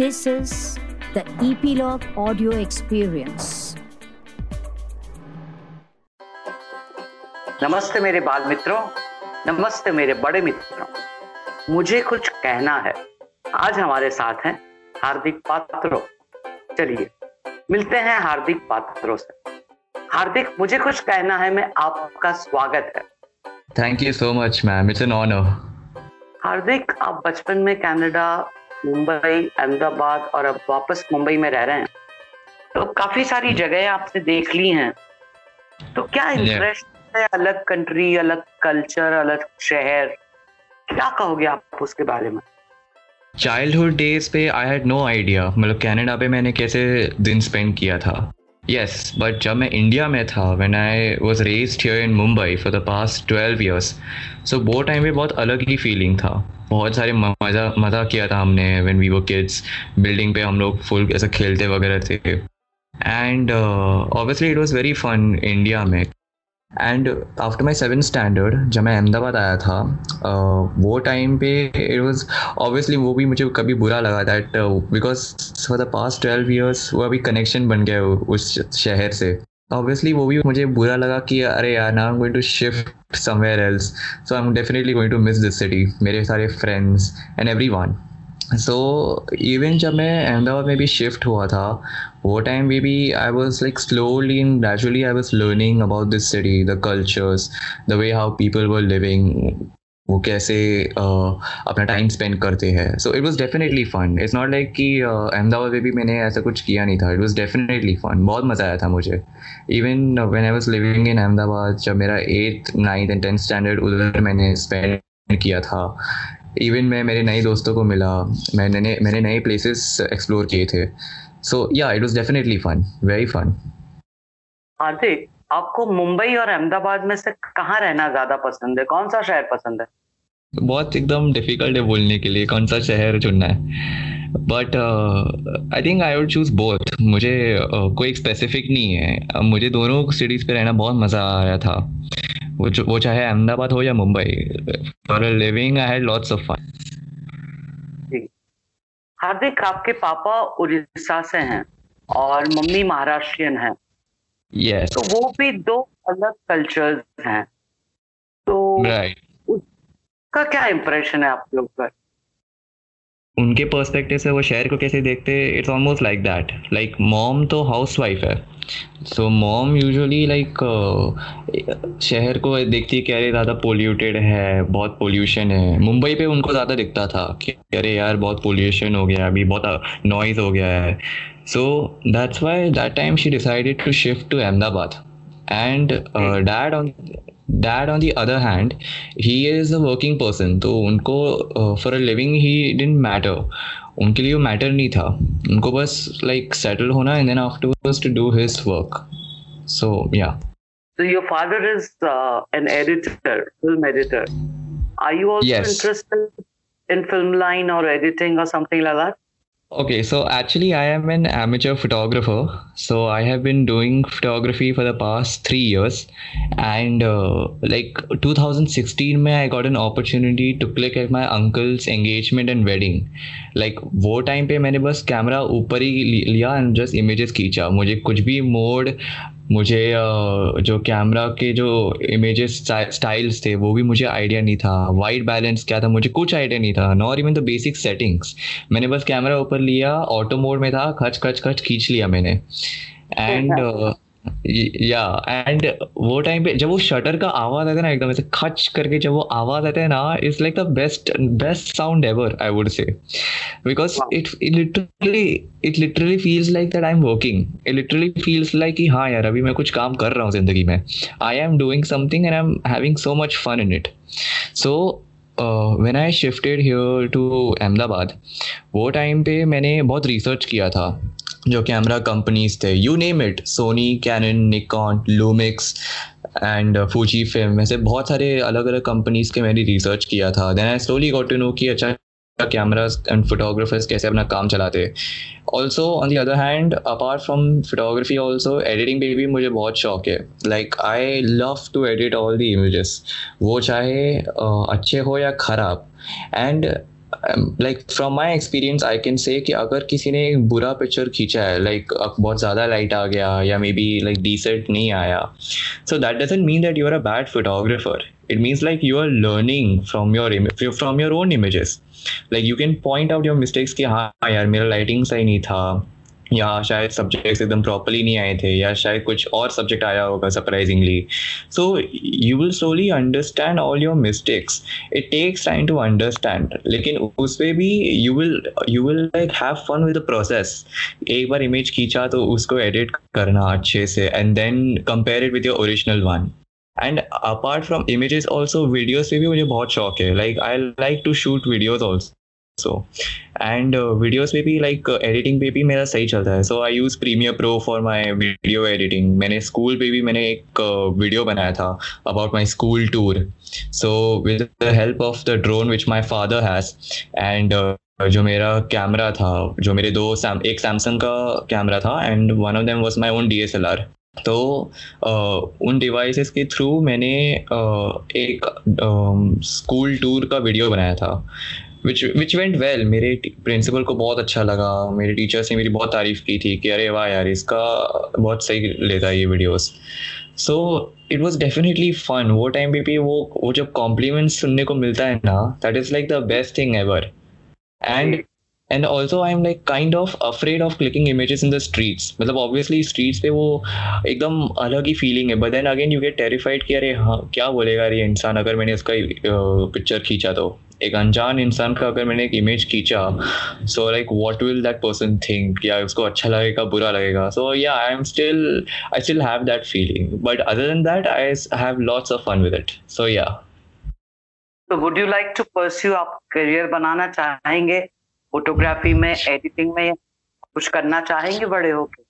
This is the Epilogue Audio Experience. नमस्ते मेरे बाल मित्रों नमस्ते मेरे बड़े मित्रों। मुझे कुछ कहना है। आज हमारे साथ हैं हार्दिक पात्रो। चलिए मिलते हैं हार्दिक पात्रो से। हार्दिक मुझे कुछ कहना है मैं आपका स्वागत है। Thank you so much ma'am it's an honour Hardik आप बचपन में कनाडा मुंबई अहमदाबाद और अब वापस मुंबई में रह रहे हैं। तो काफ़ी सारी जगह आपने देख ली हैं। तो क्या इंटरेस्ट है अलग कंट्री अलग कल्चर अलग शहर? क्या कहोगे आप उसके बारे में? चाइल्डहुड डेज़ पे आई हैड नो आइडिया मतलब कनाडा पे मैंने कैसे दिन स्पेंड किया था। यस बट जब मैं इंडिया में था when I was raised here in Mumbai for the past twelve years so वो टाइम पे बहुत अलग ही फीलिंग था। बहुत सारे मज़ा मज़ा किया था हमने व्हेन वी वो किड्स बिल्डिंग पे हम लोग फुल ऐसा खेलते वगैरह थे। And obviously it was very fun India में। And after my seven standard जब मैं अहमदाबाद आया था uh, वो टाइम पे इट वॉज़ ऑब्वियसली वो भी मुझे कभी बुरा लगा that because for the past twelve years वो अभी कनेक्शन बन गया उस शहर से। ऑब्वियसली वो भी मुझे बुरा लगा कि अरे यार ना going to shift somewhere else so I am definitely going to miss this city मेरे सारे friends and everyone so even जब मैं अहमदाबाद में भी शिफ्ट हुआ था टाइम में भी I was like slowly and gradually I was learning about this city the cultures the way how people were living वो कैसे अपना टाइम स्पेंड करते हैं। So it was definitely fun it's not like कि अहमदाबाद में भी मैंने ऐसा कुछ किया नहीं था। इट वॉज़ डेफिनेटली फन बहुत मज़ा आया था मुझे। Even when I was living in Ahmedabad, जब मेरा eighth ninth and tenth standard उधर मैंने स्पेंड किया था। इवन मैं, मेरे नए दोस्तों को मिला। मैंने मैंने नए प्लेसेस एक्सप्लोर किए थे। So yeah it was definitely fun very fun Hardik आपको मुंबई और अहमदाबाद में से कहाँ रहना ज़्यादा पसंद है? कौन सा शहर पसंद है? बहुत एकदम डिफ़िकल्ट है बोलने के लिए कौन सा शहर चुनना है। But I think I would choose both मुझे uh, कोई स्पेसिफिक नहीं है। मुझे दोनों सिटीज़ पे रहना बहुत मज़ा आया था। वो वो चाहे अहमदाबाद हो या Mumbai for living I had lots of fun Hardik आपके पापा उड़ीसा से हैं और मम्मी महाराष्ट्रियन हैं yes. तो वो भी दो अलग कल्चर्स हैं तो right. उसका क्या इम्प्रेशन है आपके ऊपर उनके पर्सपेक्टिव से, वो शहर को कैसे देखते it's almost like that like mom तो हाउस वाइफ है सो मॉम यूजुअली लाइक शहर को देखती है कि अरे, ज़्यादा पोल्यूटेड है, बहुत पोल्यूशन है. मुंबई पे उनको ज़्यादा दिखता था कि अरे यार, बहुत पोल्यूशन हो गया, अभी बहुत नॉइज़ हो गया है. So that's why that time she decided to shift to Ahmedabad and dad on dad on the other hand he is a working person तो उनको for a living he didn't matter उनके लिए वो matter नहीं था उनको बस like settle होना and then afterwards to do his work so yeah So your father is uh, an editor, film editor. Are you also Yes. interested in film line or editing or something like that? Okay, so actually, I am an amateur photographer. So I have been doing photography for the past three years, and uh, like 2016, mein, I got an opportunity to click at my uncle's engagement and wedding. Like वो time पे मैंने बस camera ऊपर ही लिया and just images खींचा मुझे कुछ भी मोड मुझे जो कैमरा के जो इमेजेस स्टाइल्स थे वो भी मुझे आइडिया नहीं था। वाइट बैलेंस क्या था मुझे कुछ आइडिया नहीं था। Not even the basic settings मैंने बस कैमरा ऊपर लिया ऑटो मोड में था खच खच खच खींच लिया मैंने एंड या एंड वो टाइम पे जब वो शटर का आवाज़ आता है ना एकदम ऐसे खच करके जब वो आवाज़ आता है ना it's like the best best sound ever I would say because it literally it literally feels like that I am working it literally feels like कि हाँ यार अभी मैं कुछ काम कर रहा हूँ ज़िंदगी में. I am doing something and I am having so much fun in it so when I shifted here to Ahmedabad वो टाइम पे मैंने बहुत रिसर्च किया था. जो कैमरा कंपनीज़ थे you name it Sony Canon Nikon Lumix and Fujifilm ऐसे बहुत सारे अलग अलग कंपनीज़ के मैंने रिसर्च किया था। Then I slowly got to know कि अच्छा कैमराज एंड फोटोग्राफर्स कैसे अपना काम चलाते also on the other hand apart from photography also editing पे भी मुझे बहुत शौक है। Like I love to edit all the images वो चाहे uh, अच्छे हो या खराब। And like from my experience I can say कि अगर किसी ने एक बुरा पिक्चर खींचा है लाइक like, बहुत ज़्यादा लाइट आ गया या मे बी लाइक डिसेंट नहीं आया so that doesn't mean that you are a bad photographer it means like you are learning from your from your own images like you can point out your mistakes कि हाँ यार मेरा lighting सही नहीं था. या शायद सब्जेक्ट्स एकदम प्रॉपरली नहीं आए थे, या शायद कुछ और सब्जेक्ट आया होगा surprisingly so you will slowly understand all your mistakes it takes time to understand लेकिन उस पर भी you will you will like have fun with the process एक बार इमेज खींचा तो उसको एडिट करना अच्छे से and then compare it with your original one and apart from images also videos पे भी मुझे बहुत शौक है। Like I like to shoot videos also so and videos पे भी लाइक एडिटिंग पे भी मेरा सही चलता है. So I use premiere pro for my video editing मैंने स्कूल पे भी मैंने एक वीडियो uh, बनाया था about my school tour so with the help of the drone which my father has and जो मेरा कैमरा था जो मेरे दो सैम एक सैमसंग का कैमरा था and one of them was my own DSLR तो uh, उन डिवाइसेस के थ्रू मैंने uh, एक स्कूल um, टूर का वीडियो बनाया था. विच विच वेंट वेल मेरे प्रिंसिपल को बहुत अच्छा लगा। मेरे टीचर्स ने मेरी बहुत तारीफ़ की थी कि, अरे वाह यार, इसका बहुत सही लेता है ये videos so it was definitely fun वो टाइम पे भी वो वो जब कॉम्प्लीमेंट्स सुनने को मिलता है ना that is like the best thing ever and and also I am like kind of afraid of clicking images in the streets मतलब ऑब्वियसली स्ट्रीट्स पे वो एकदम अलग ही फीलिंग है. But then again you get terrified कि, अरे हाँ क्या बोलेगा ये इंसान? अगर मैंने उसका पिक्चर खींचा तो. एक अनजान इंसान का अगर मैंने एक इमेज खींचा so like what will that person think या उसको अच्छा लगेगा, बुरा लगेगा? So yeah I am still I still have that feeling but other than that I have lots of fun with it so yeah तो would you like to pursue आप career बनाना चाहेंगे? फोटोग्राफी में एडिटिंग में कुछ करना चाहेंगे बड़े होके?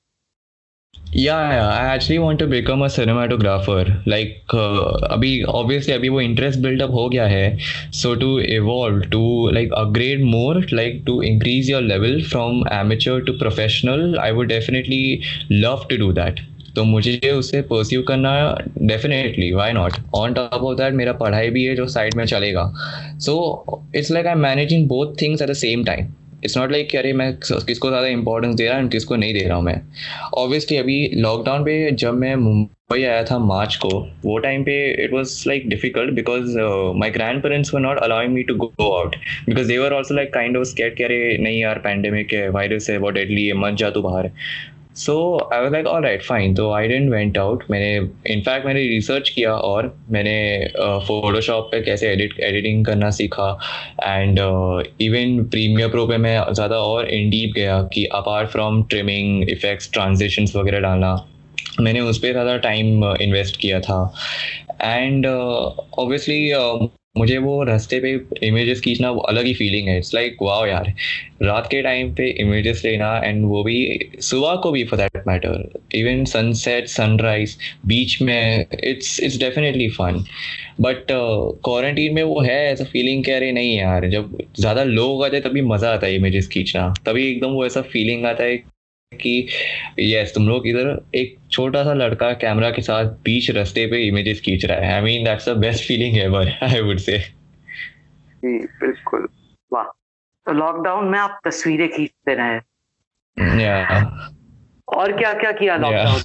Actually want to become a cinematographer like uh, abhi obviously abhi wo interest built up ho gaya hai so to evolve to like upgrade more like to increase your level from amateur to professional i would definitely love to do that तो मुझे उसे pursue करना definitely why not on top of that मेरा पढ़ाई भी है जो side में चलेगा so it's like I managing both things at the same time it's not like अरे मैं किसको ज़्यादा इंपॉर्टेंस दे रहा हूँ, किसको नहीं दे रहा हूँ मैं। ऑब्वियसली अभी लॉकडाउन पे जब मैं मुंबई आया था मार्च को, वो टाइम पे it was like difficult because my grandparents were not allowing me to go out because they were also like kind of scared कि अरे नहीं यार पैंडेमिक है वायरस है, बहुत डेडली है, मत जा तू बाहर। So I was like all right fine तो आई डेंट वेंट आउट मैंने इनफैक्ट मैंने रिसर्च किया और मैंने फोटोशॉप uh, पे कैसे एडिट एडिटिंग करना सीखा। एंड इवन प्रीमियर प्रो पे मैं ज़्यादा और इन डीप गया कि apart from trimming effects transitions वगैरह डालना मैंने उस पर ज़्यादा टाइम इन्वेस्ट किया था। एंड ऑब्वियसली uh, मुझे वो रास्ते पे इमेजेस खींचना वो अलग ही फीलिंग है। इट्स लाइक वाओ यार, रात के टाइम पे इमेजेस लेना एंड वो भी सुबह को भी for that matter even sunset sunrise बीच में it's it's definitely fun but quarantine में वो है ऐसा फीलिंग कह रहे नहीं यार, जब ज़्यादा लोग आ जाए तभी मज़ा आता है इमेजेस खींचना। तभी एकदम वो ऐसा फीलिंग आता है कि यस तुम लोग इधर एक छोटा सा लड़का कैमरा के साथ बीच रास्ते पे इमेजेस खींच रहा है। I mean that's the best feeling ever I would say जी बिल्कुल। वाह। तो लॉकडाउन में आप तस्वीरें खींचते रहे। या और क्या क्या किया lockdown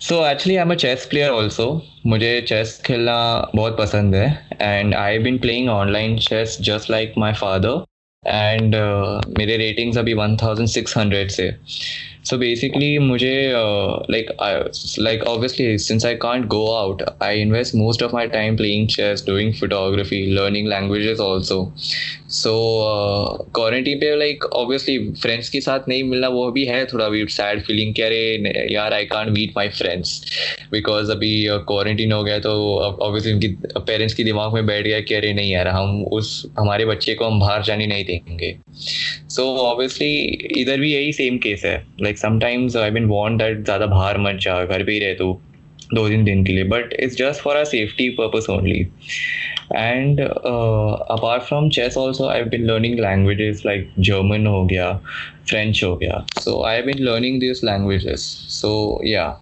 so actually I am a chess player also मुझे चेस खेलना बहुत पसंद है। And I been playing online chess just like my father and uh, मेरे रेटिंग्स अभी 1600 से so basically मुझे uh, like I, like obviously since I can't go out I invest most of my time playing chess doing photography learning languages also so quarantine uh, पे like obviously friends के साथ नहीं मिलना वो भी है थोड़ा भी सैड फीलिंग कि अरे यार I can't meet my friends because अभी क्वारंटीन uh, हो गया तो ऑब्वियसली उनकी पेरेंट्स के दिमाग में बैठ गया कि अरे नहीं यार हम उस हमारे बच्चे को हम बाहर जाने नहीं देंगे. सो ऑब्वियसली इधर भी यही सेम केस है. Like sometimes I been want that ज़्यादा बाहर मत जा घर पे ही रह तू दो तीन दिन के लिए but it's just for a safety purpose only and apart from chess also I been learning languages like German हो गया फ्रेंच हो गया so I been learning this languages so yeah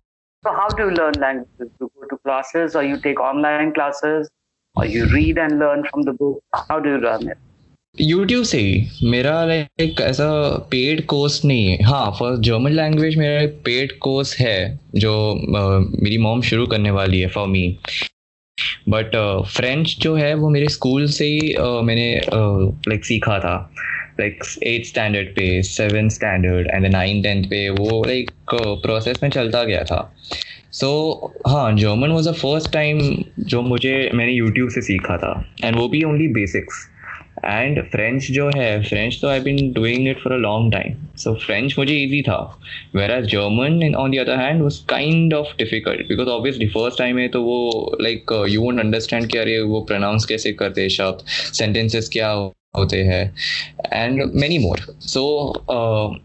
So how do you learn languages? You go to classes or you take online classes? or you read and learn from the book? How do you learn it? YouTube से ही। मेरा like ऐसा paid course नहीं है। हाँ for German language मेरा paid course है जो uh, मेरी मॉम शुरू करने वाली है फॉर मी बट फ्रेंच जो है वो मेरे स्कूल से ही uh, मैंने लाइक uh, सीखा था। लाइक एट स्टैंडर्ड पे seven standard and nine tenth पे वो लाइक प्रोसेस में चलता गया था। सो so, हाँ German was a first time जो मुझे मैंने यूट्यूब से सीखा था। एंड वो भी ओनली बेसिक्स एंड फ्रेंच जो है फ्रेंच तो I been doing it for a long time so French मुझे ईजी था. Whereas German on the other hand was kind of difficult because obviously first time है तो वो लाइक यू वोंट अंडरस्टैंड कि अरे वो प्रोनाउंस कैसे करते शब्द सेंटेंसेस क्या होते हैं एंड मैनी मोर सो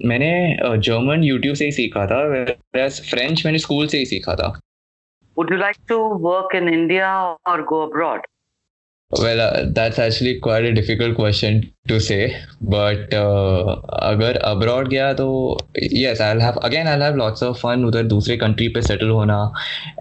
मैंने जर्मन uh, यूट्यूब से ही सीखा था वेर फ्रेंच मैंने स्कूल से ही सीखा था. Would you like to work in India or go abroad? Well, uh, that's actually quite a difficult question to say. But uh, अगर abroad गया तो yes, I'll have again I'll have lots of fun उधर दूसरे country पे settle होना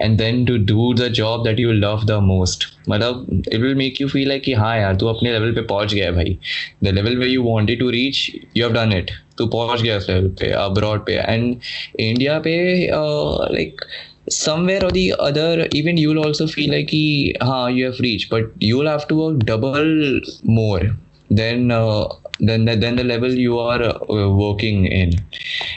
and then to do the job that you love the most. मतलब it will make you feel like कि हाँ यार तू अपने level पे पहुँच गया भाई. The level where you wanted to reach, you have done it. तू पहुँच गया उस level पे abroad पे and India पे uh, like somewhere or the other even you'll also feel like ki, ha, you have reached but you'll have to work double more than uh, than than the level you are uh, working in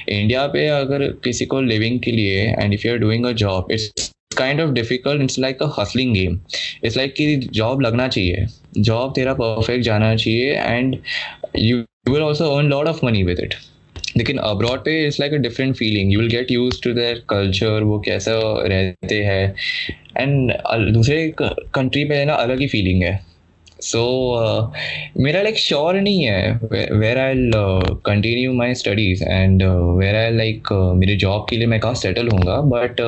india pe agar kisi ko living ke liye and if you're doing a job it's kind of difficult it's like a hustling game it's like कि job लगना चाहिए job तेरा perfect जाना चाहिए and you will also earn lot of money with it लेकिन abroad पे it's like a different feeling you will get use to their culture वो कैसा रहते हैं. एंड दूसरे कंट्री पे ना अलग ही फीलिंग है. सो मेरा लाइक श्योर नहीं है where I continue my studies and where I like मेरे जॉब के लिए मैं कहाँ सेटल हूँगा बट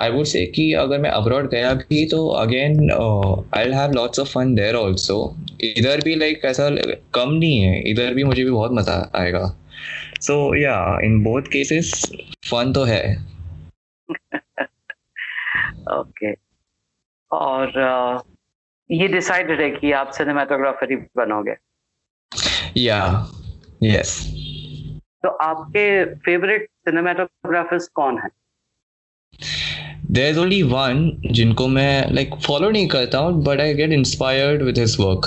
आई वुड से कि अगर मैं अब्रॉड गया भी तो again I have lots of fun there also इधर भी लाइक like, ऐसा कम नहीं है. इधर भी मुझे भी बहुत मज़ा आएगा. सो या इन बोथ केसेस फन तो है। ओके और uh, ये डिसाइडेड है कि आप सिनेमाटोग्राफर ही बनोगे। या यस तो आपके फेवरेट सिनेमाटोग्राफर्स कौन है? देर इज़ ओनली वन जिनको मैं लाइक like, फॉलो नहीं करता हूँ but I get inspired with his work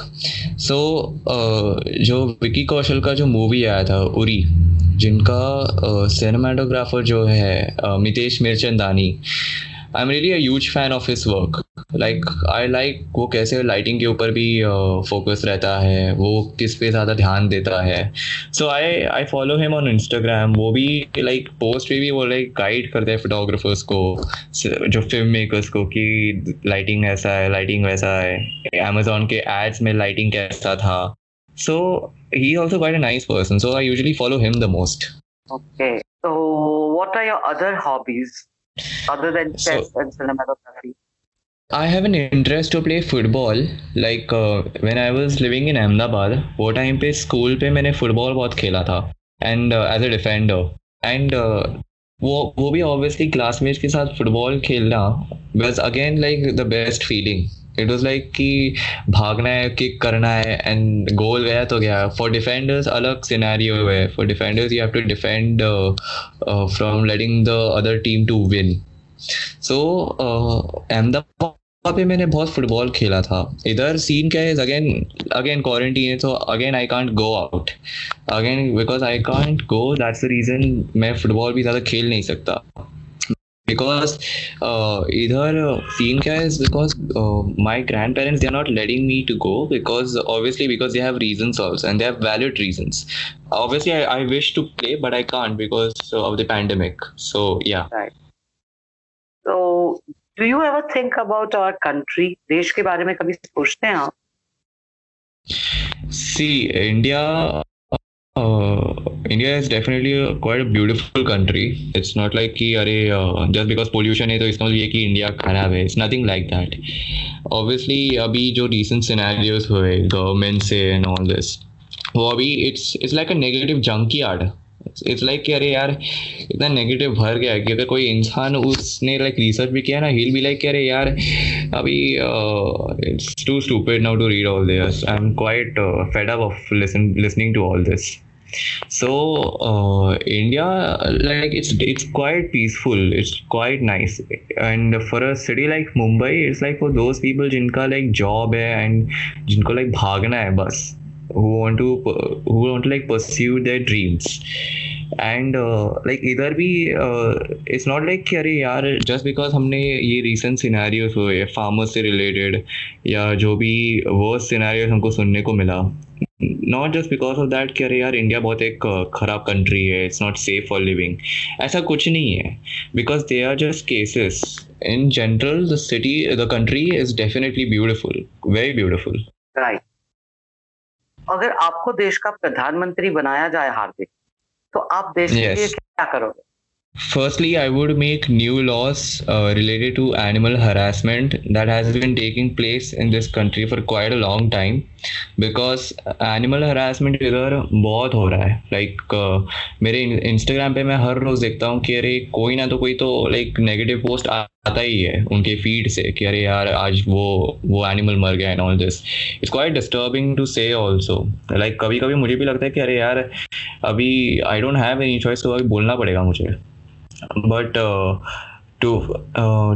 so जो विकी कौशल का जो मूवी आया था उरी। जिनका सिनेमाटोग्राफर जो है Mitesh Mirchandani I am really huge fan of his work like I like वो कैसे लाइटिंग के ऊपर भी फोकस रहता है, वो किस पे ज़्यादा ध्यान देता है। So I I follow him on Instagram वो भी लाइक पोस्ट पे भी वो लाइक गाइड करते हैं फोटोग्राफर्स को जो फ़िल्म मेकर्स को कि लाइटिंग ऐसा है लाइटिंग वैसा है। अमेजोन के एड्स में लाइटिंग कैसा था। So he's also quite a nice person. So I usually follow him the most. Okay. So what are your other hobbies other than chess so, and cinematography? I have an interest to play football. Like uh, when I was living in Ahmedabad, वो time पे school पे मैंने football बहुत खेला था and uh, as a defender and uh, वो वो भी obviously classmates के साथ football खेलना was again like the best feeling It was like कि भागना है किक करना है एंड गोल गया तो गया। फॉर डिफेंडर्स अलग सिनेरियो है। For defenders you have to defend from letting the other team to win so Ahmedabad पे मैंने बहुत फुटबॉल खेला था। इधर सीन क्या है? अगेन अगेन क्वारंटीन है तो again I can't go out again because I can't go that's the reason मैं फुटबॉल भी ज़्यादा खेल नहीं सकता। बिकॉज़ इधर सीन क्या है? Because my grandparents they are not letting me to go because obviously because they have reasons also and they have valued obviously I I wish to play but I can't because of the pandemic so yeah तो do you ever think about our देश के बारे में कभी सोचते हैं आप? See India India is definitely quite beautiful country it's not like कि, अरे जस्ट बिकॉज़ पोल्यूशन है तो इसका मतलब ये कि इंडिया खराब है. It's nothing like that obviously अभी जो रिसेंट सिनेरियोज हुए गवर्नमेंट से एंड ऑल दिस वो अभी it's it's like a negative junky art it's like कि, अरे, यार, इतना नेगेटिव भर गया कि अगर कोई इंसान उसने लाइक रिसर्च भी किया ना हील भी लाइक कि, अरे, यार, अभी it's too stupid now to read all this I am quite fed up of listening to all this so uh, india like it's it's quite peaceful it's quite nice and for a city like mumbai it's like for those people jinka like job hai and jinko like bhagna hai bas who want to who want to like pursue their dreams and like इधर भी it's not like कि अरे यार just because हमने ये recent scenarios हुए farmers से related या जो भी वर्स सिनेरियोस हमको सुनने को मिला not just because of that कि अरे यार इंडिया बहुत एक खराब कंट्री है it's not safe for living ऐसा कुछ नहीं है। Because they are just cases in general the city the country is definitely beautiful very beautiful right अगर आपको देश का प्रधानमंत्री बनाया जाए हार्दिक तो आप देश के लिए क्या करोगे? Firstly, I would make new laws uh, related to animal harassment that has been taking place in this country for quite a long time because animal harassment इधर बहुत हो रहा है। लाइक like, uh, मेरे इंस्टाग्राम पे मैं हर रोज देखता हूँ कि अरे कोई ना तो कोई तो लाइक नेगेटिव पोस्ट आता ही है उनके फ़ीड से कि अरे यार आज वो वो एनिमल मर गया and all this it's quite disturbing to say also like कभी कभी मुझे भी लगता है कि अरे यार अभी I don't have any choice तो अभी बोलना पड़ेगा मुझे। But to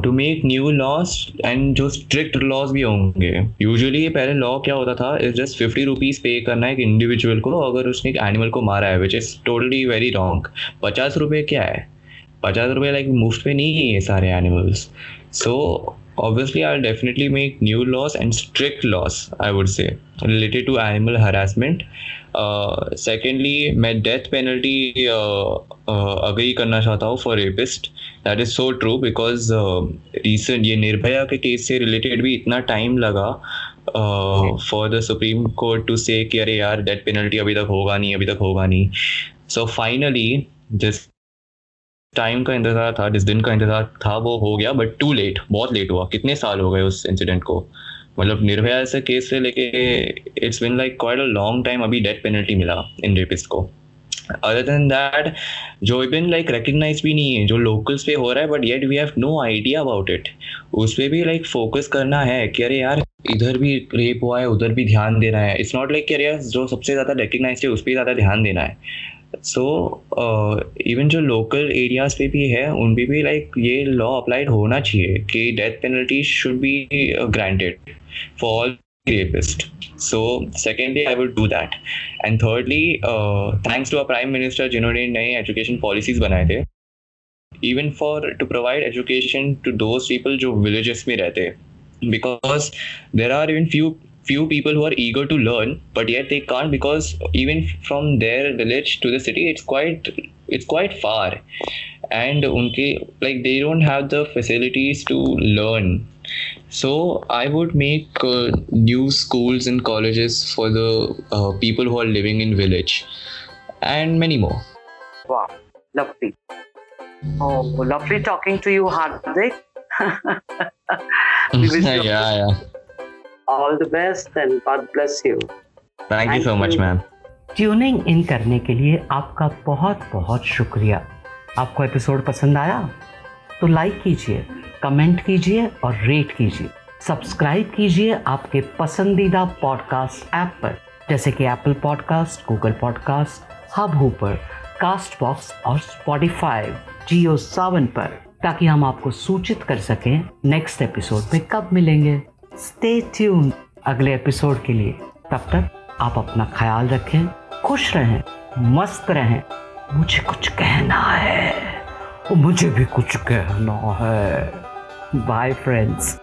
to make new laws and जो स्ट्रिक्ट लॉज भी होंगे यूजुअली पहले लॉ क्या होता था? इज़ जस्ट फिफ्टी रुपीज़ पे करना है एक इंडिविजुअल को अगर उसने एक एनिमल को मारा है which is totally very wrong पचास रुपये क्या है? पचास रुपये लाइक मुफ़्त पे नहीं है सारे animals so obviously i'll definitely make new laws and strict laws i would say related to animal harassment. Uh, secondly मैं डेथ पेनल्टी अग्री करना चाहता हूँ for rapist that is so true because recent ये निर्भया के case से related भी इतना time लगा for the supreme court to say कि अरे यार डेथ पेनल्टी अभी तक होगा नहीं अभी तक होगा नहीं. सो फाइनली जिस टाइम का इंतज़ार था जिस दिन का इंतज़ार था वो हो गया बट टू लेट बहुत लेट हुआ। कितने साल हो गए उस इंसिडेंट को? मतलब निर्भया ऐसे केस से लेके it's been like quite a long time अभी डेथ पेनल्टी मिला इन रेपिस्ट को। अदर देन दैट जो इवन लाइक रिकग्नाइज भी नहीं है जो लोकल्स पे हो रहा है but yet we have no idea about it उस पर भी लाइक like, फोकस करना है कि अरे यार इधर भी रेप हुआ है उधर भी ध्यान देना है। इट्स नॉट लाइक कि अरे यार जो सबसे ज़्यादा रिकग्नाइज है उस पर ज़्यादा ध्यान देना है। सो इवन uh, जो लोकल एरियाज़ पे भी है उन पे भी लाइक ये लॉ अप्लाइड होना चाहिए कि death penalty should be granted for all rapist so secondly i would do that. And thirdly uh, thanks to our prime minister जिन्होंने नए एजुकेशन पॉलिसीज़ बनाए थे even for to provide education to those people जो villages में रहते because there are even few few people who are eager to learn but yet they can't because even from their village to the city it's quite it's quite far. And unke like they don't have the facilities to learn. So i would make uh, new schools and colleges for the uh, people who are living in village and many more. Wow. Lovely. Oh lovely talking to you hardik. Yeah yeah all the best and God bless you thank you so much ma'am tuning in करने के लिए आपका बहुत बहुत शुक्रिया। आपको episode पसंद आया? तो लाइक कीजिए कमेंट कीजिए और रेट कीजिए। सब्सक्राइब कीजिए आपके पसंदीदा पॉडकास्ट ऐप पर जैसे कि Apple podcast Google podcast Hubhopper Castbox और स्पॉटिफाई जियो सावन पर ताकि हम आपको सूचित कर सकें नेक्स्ट एपिसोड में कब मिलेंगे। स्टे ट्यून अगले एपिसोड के लिए। तब तक आप अपना ख्याल रखें, खुश रहें, मस्त रहें। मुझे कुछ कहना है। मुझे भी कुछ कहना है। Bye friends